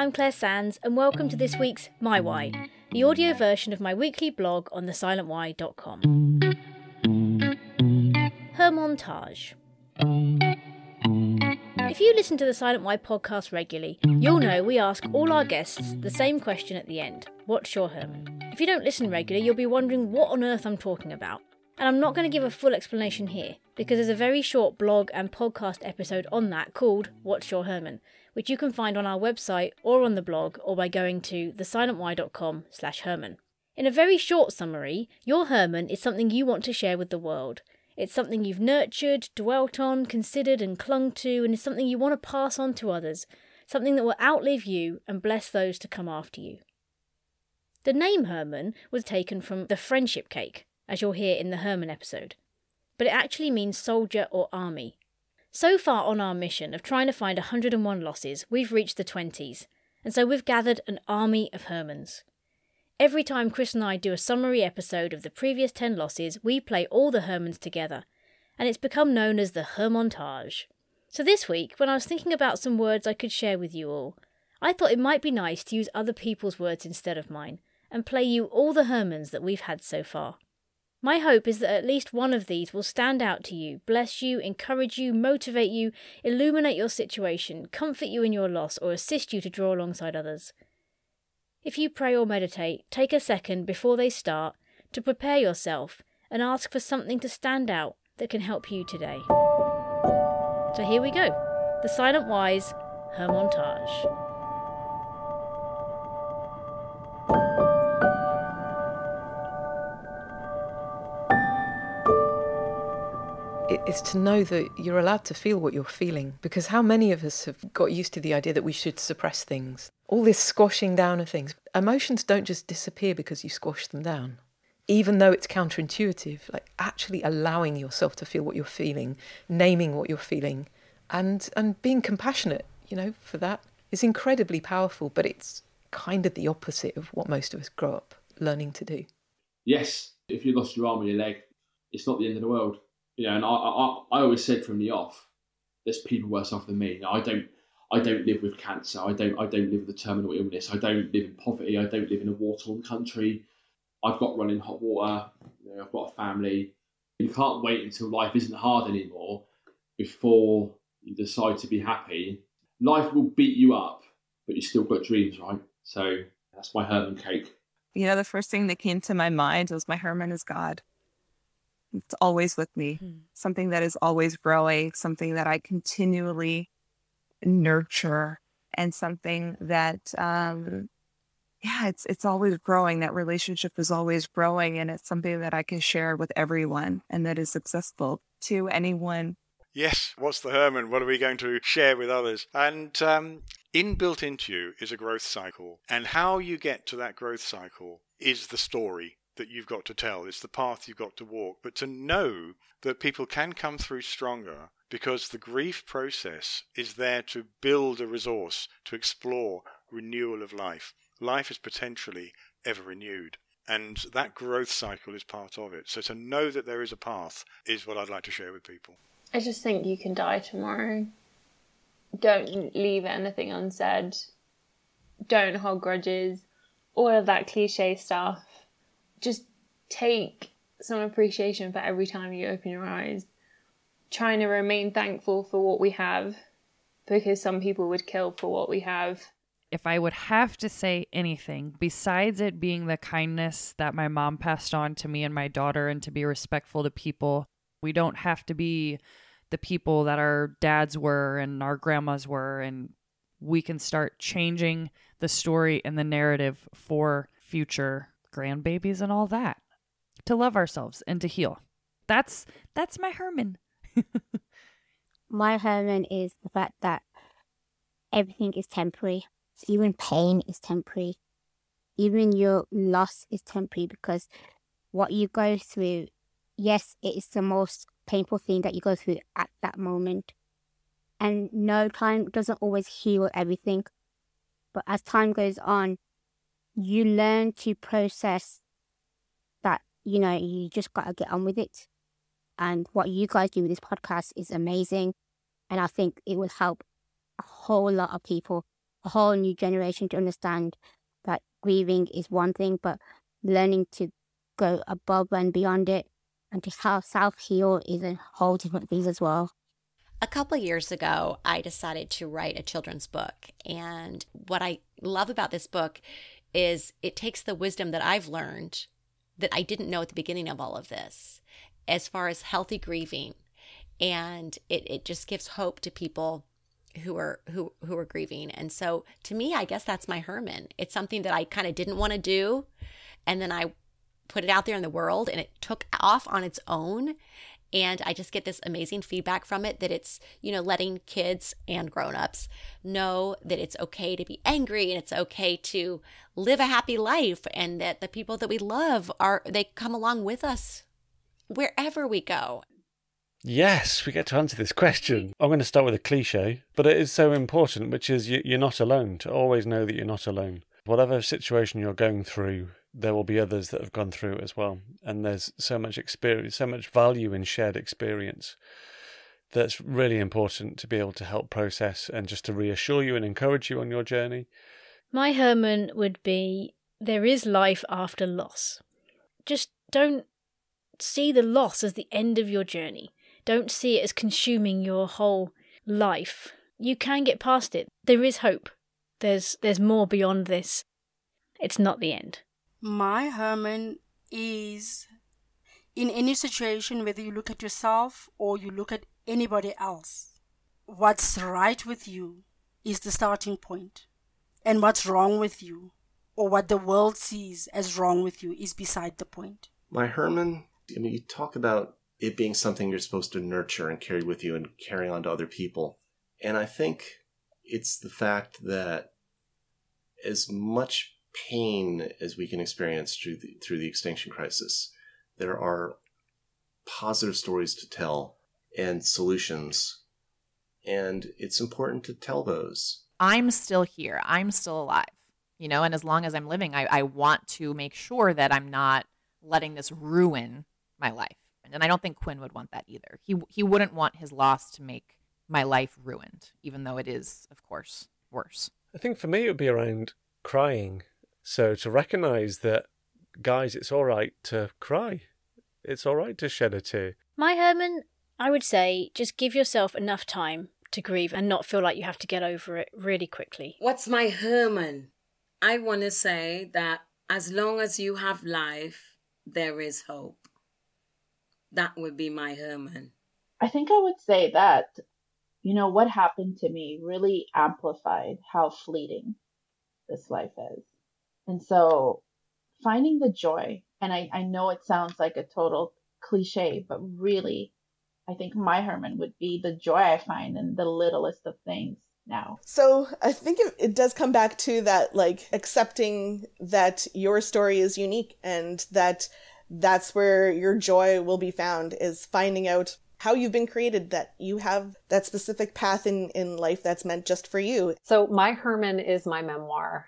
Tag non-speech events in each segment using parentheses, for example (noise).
I'm Claire Sandys, and welcome to this week's My Why, the audio version of my weekly blog on thesilentwhy.com. Hermontage. If you listen to the Silent Why podcast regularly, you'll know we ask all our guests the same question at the end What's your Herman? If you don't listen regularly, you'll be wondering what on earth I'm talking about. And I'm not going to give a full explanation here, because there's a very short blog and podcast episode on that called What's Your Herman, which you can find on our website or on the blog or by going to thesilentwhy.com slash Herman. In a very short summary, your Herman is something you want to share with the world. It's something you've nurtured, dwelt on, considered and clung to, and is something you want to pass on to others, something that will outlive you and bless those to come after you. The name Herman was taken from the friendship cake, as you'll hear in the Herman episode. But it actually means soldier or army. So far on our mission of trying to find 101 losses, we've reached the 20s, and so we've gathered an army of Hermans. Every time Chris and I do a summary episode of the previous 10 losses, we play all the Hermans together, and it's become known as the Hermontage. So this week, when I was thinking about some words I could share with you all, I thought it might be nice to use other people's words instead of mine, and play you all the Hermans that we've had so far. My hope is that at least one of these will stand out to you, bless you, encourage you, motivate you, illuminate your situation, comfort you in your loss, or assist you to draw alongside others. If you pray or meditate, take a second before they start to prepare yourself and ask for something to stand out that can help you today. So here we go The Silent Why's, her Hermontage. Is to know that you're allowed to feel what you're feeling. Because how many of us have got used to the idea that we should suppress things? All this squashing down of things. Emotions don't just disappear because you squash them down. Even though it's counterintuitive, like actually allowing yourself to feel what you're feeling, naming what you're feeling, and and being compassionate, you know, for that is incredibly powerful. But it's kind of the opposite of what most of us grow up learning to do. Yes, if you lost your arm or your leg, it's not the end of the world you know, and I, I, I always said from the off, there's people worse off than me. I don't, I don't live with cancer. I don't, I don't live with a terminal illness. I don't live in poverty. I don't live in a war-torn country. I've got running hot water. You know, I've got a family. You can't wait until life isn't hard anymore before you decide to be happy. Life will beat you up, but you still got dreams, right? So that's my Herman cake. You know, the first thing that came to my mind was my Herman is God. It's always with me, mm-hmm. something that is always growing, something that I continually nurture, and something that, um, yeah, it's it's always growing. That relationship is always growing, and it's something that I can share with everyone, and that is accessible to anyone. Yes, what's the Herman? What are we going to share with others? And um, inbuilt into you is a growth cycle, and how you get to that growth cycle is the story that you've got to tell. It's the path you've got to walk. But to know that people can come through stronger because the grief process is there to build a resource to explore renewal of life. Life is potentially ever renewed. And that growth cycle is part of it. So to know that there is a path is what I'd like to share with people. I just think you can die tomorrow. Don't leave anything unsaid. Don't hold grudges. All of that cliche stuff just take some appreciation for every time you open your eyes. Trying to remain thankful for what we have because some people would kill for what we have. If I would have to say anything, besides it being the kindness that my mom passed on to me and my daughter, and to be respectful to people, we don't have to be the people that our dads were and our grandmas were. And we can start changing the story and the narrative for future grandbabies and all that to love ourselves and to heal. That's that's my Herman. (laughs) my Herman is the fact that everything is temporary. Even pain is temporary. Even your loss is temporary because what you go through, yes, it is the most painful thing that you go through at that moment. And no, time doesn't always heal everything. But as time goes on, you learn to process that, you know, you just got to get on with it. And what you guys do with this podcast is amazing. And I think it will help a whole lot of people a whole new generation to understand that grieving is one thing, but learning to go above and beyond it and to self heal is a whole different thing as well. A couple years ago, I decided to write a children's book. And what I love about this book is it takes the wisdom that I've learned that I didn't know at the beginning of all of this as far as healthy grieving. And it, it just gives hope to people who are who who are grieving. And so to me, I guess that's my Herman. It's something that I kind of didn't want to do. And then I put it out there in the world and it took off on its own and I just get this amazing feedback from it that it's, you know, letting kids and grown-ups know that it's okay to be angry and it's okay to live a happy life and that the people that we love are they come along with us wherever we go. Yes, we get to answer this question. I'm going to start with a cliche, but it is so important, which is you're not alone. To always know that you're not alone. Whatever situation you're going through, there will be others that have gone through it as well. And there's so much experience, so much value in shared experience that's really important to be able to help process and just to reassure you and encourage you on your journey. My Herman would be there is life after loss. Just don't see the loss as the end of your journey. Don't see it as consuming your whole life. You can get past it. There is hope. There's there's more beyond this. It's not the end. My Herman is in any situation, whether you look at yourself or you look at anybody else, what's right with you is the starting point. And what's wrong with you, or what the world sees as wrong with you, is beside the point. My Herman, I mean, you talk about it being something you're supposed to nurture and carry with you and carry on to other people. And I think it's the fact that as much pain as we can experience through the, through the extinction crisis, there are positive stories to tell and solutions. And it's important to tell those. I'm still here. I'm still alive. You know, and as long as I'm living, I, I want to make sure that I'm not letting this ruin my life. And I don't think Quinn would want that either. He he wouldn't want his loss to make my life ruined, even though it is, of course, worse. I think for me it would be around crying so to recognize that, guys, it's all right to cry. It's all right to shed a tear. My Herman, I would say just give yourself enough time to grieve and not feel like you have to get over it really quickly. What's my Herman? I want to say that as long as you have life, there is hope. That would be my Herman. I think I would say that, you know, what happened to me really amplified how fleeting this life is. And so finding the joy, and I, I know it sounds like a total cliche, but really, I think my Herman would be the joy I find in the littlest of things now. So I think it, it does come back to that, like accepting that your story is unique and that that's where your joy will be found is finding out how you've been created that you have that specific path in in life that's meant just for you so my herman is my memoir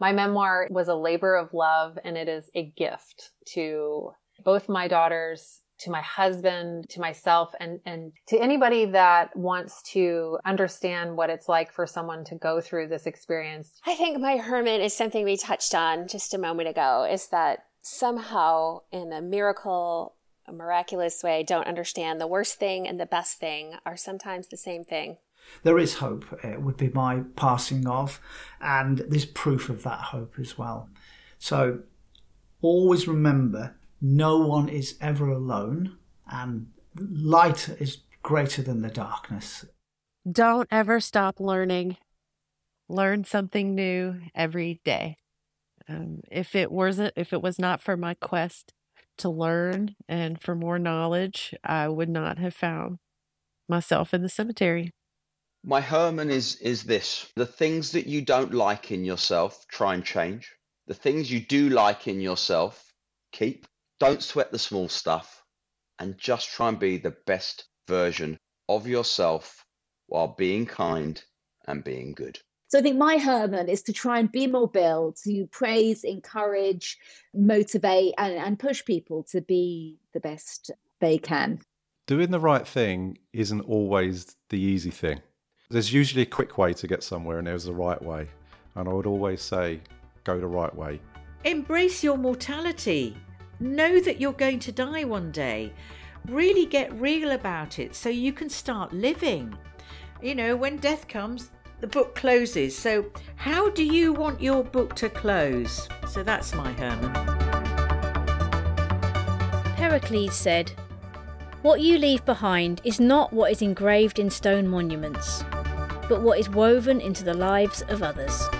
my memoir was a labor of love and it is a gift to both my daughters, to my husband, to myself, and, and to anybody that wants to understand what it's like for someone to go through this experience. I think my Herman is something we touched on just a moment ago is that somehow in a miracle, a miraculous way, don't understand the worst thing and the best thing are sometimes the same thing there is hope. It would be my passing of, and there's proof of that hope as well. So always remember no one is ever alone, and light is greater than the darkness. Don't ever stop learning. Learn something new every day. Um, if it wasn't, if it was not for my quest to learn and for more knowledge, I would not have found myself in the cemetery. My Herman is is this: the things that you don't like in yourself, try and change. The things you do like in yourself, keep. Don't sweat the small stuff, and just try and be the best version of yourself while being kind and being good. So I think my Herman is to try and be more Bill, to praise, encourage, motivate, and, and push people to be the best they can. Doing the right thing isn't always the easy thing There's usually a quick way to get somewhere, and there's the right way. And I would always say, go the right way. Embrace your mortality. Know that you're going to die one day. Really get real about it so you can start living. You know, when death comes, the book closes. So, how do you want your book to close? So, that's my Herman. Pericles said, What you leave behind is not what is engraved in stone monuments, but what is woven into the lives of others.